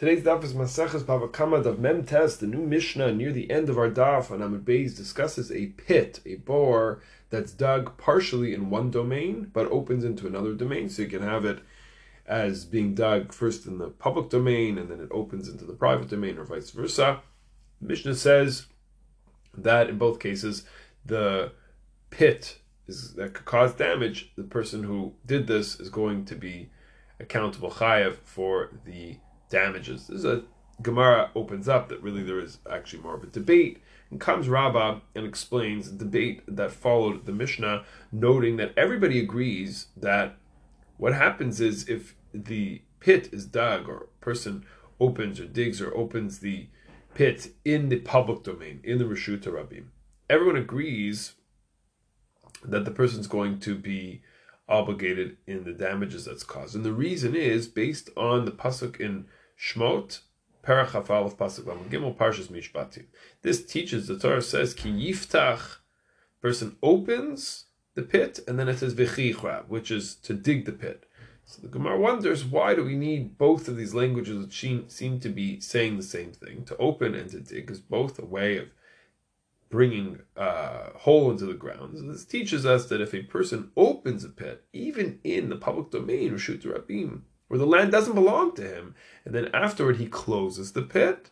Today's daf is Maseches Bava Kamma of Mem Tes, the new Mishnah near the end of our daf on Amud Beis discusses a pit, a bore that's dug partially in one domain but opens into another domain. So you can have it as being dug first in the public domain and then it opens into the private domain or vice versa. The Mishnah says that in both cases the pit is that could cause damage. The person who did this is going to be accountable chayev for the damages. This is a Gemara opens up that really there is actually more of a debate. And comes Rabbah and explains the debate that followed the Mishnah, noting that everybody agrees that what happens is if the pit is dug or a person opens or digs or opens the pit in the public domain, in the Rishut Rabim, everyone agrees that the person's going to be obligated in the damages that's caused. And the reason is based on the pasuk in Shmot, Perek Chaf Alef of Pasuk Gimel Parshas Mishpatim. This teaches the Torah says ki yiftach, person opens the pit, and then it says v'chichra, which is to dig the pit. So the Gemara wonders why do we need both of these languages which seem to be saying the same thing? To open and to dig is both a way of bringing a uh, hole into the ground. So this teaches us that if a person opens a pit, even in the public domain, Rishut Rabim, where the land doesn't belong to him. And then afterward, he closes the pit.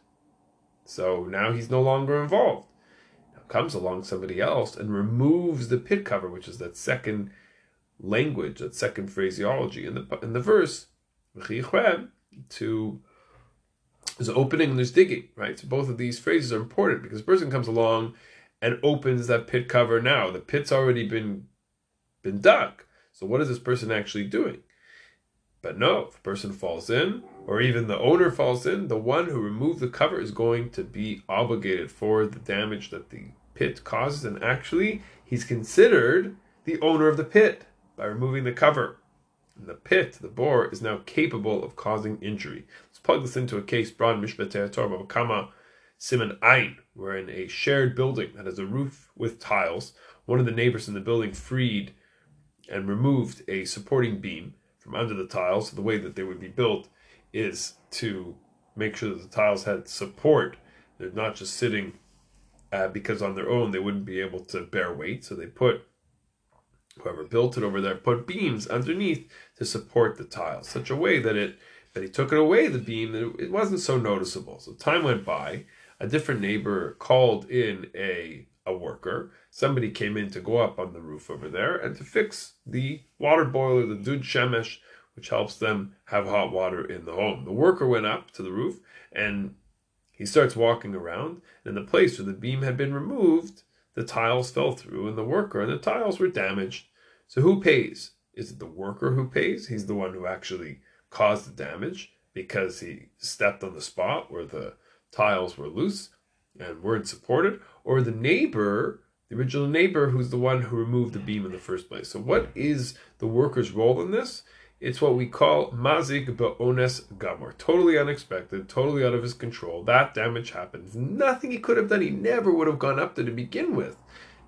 So now he's no longer involved. Now comes along somebody else and removes the pit cover, which is that second language, that second phraseology in the in the verse, to there's opening and there's digging, right? So both of these phrases are important because a person comes along and opens that pit cover now. The pit's already been been dug. So what is this person actually doing? But no, if a person falls in, or even the owner falls in, the one who removed the cover is going to be obligated for the damage that the pit causes. And actually, he's considered the owner of the pit by removing the cover. And the pit, the bore, is now capable of causing injury. Let's plug this into a case brought in Mishpat Torah Kama Simon Ein, where in a shared building that has a roof with tiles, one of the neighbors in the building freed and removed a supporting beam from under the tiles. The way that they would be built is to make sure that the tiles had support. They're not just sitting uh, because on their own they wouldn't be able to bear weight. So they put whoever built it over there put beams underneath to support the tiles, such a way that it that he took it away the beam that it wasn't so noticeable. So time went by. A different neighbor called in a a worker. Somebody came in to go up on the roof over there and to fix the water boiler, the dud shemesh, which helps them have hot water in the home. The worker went up to the roof and he starts walking around. And in the place where the beam had been removed, the tiles fell through and the worker and the tiles were damaged. So who pays? Is it the worker who pays? He's the one who actually caused the damage because he stepped on the spot where the tiles were loose and weren't supported, or the neighbor, the original neighbor, who's the one who removed the beam in the first place. So, what is the worker's role in this? It's what we call mazik be'ones gamor. Totally unexpected, totally out of his control. That damage happens. Nothing he could have done. He never would have gone up there to begin with.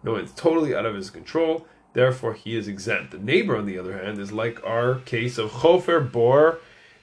No, it's totally out of his control. Therefore, he is exempt. The neighbor, on the other hand, is like our case of chofer bor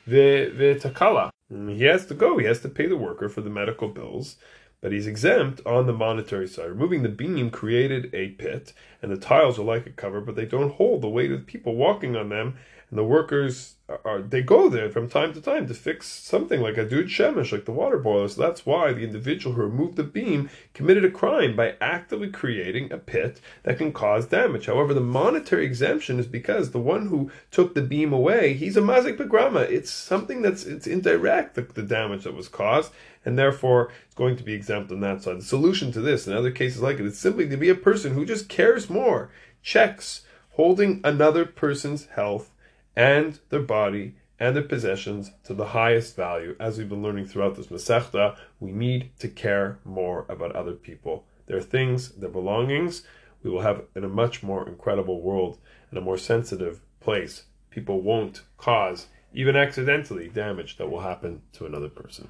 the takala. Mm, he has to go. He has to pay the worker for the medical bills but he's exempt on the monetary side. Removing the beam created a pit, and the tiles are like a cover, but they don't hold the weight of people walking on them. And the workers are they go there from time to time to fix something like a dud shemesh, like the water boiler. So that's why the individual who removed the beam committed a crime by actively creating a pit that can cause damage. However, the monetary exemption is because the one who took the beam away, he's a mazik begrama. It's something that's it's indirect the, the damage that was caused, and therefore it's going to be exempt on that side. The solution to this, in other cases like it, is simply to be a person who just cares more, checks holding another person's health and their body and their possessions to the highest value. As we've been learning throughout this Masechta, we need to care more about other people. Their things, their belongings, we will have in a much more incredible world and a more sensitive place. People won't cause, even accidentally, damage that will happen to another person.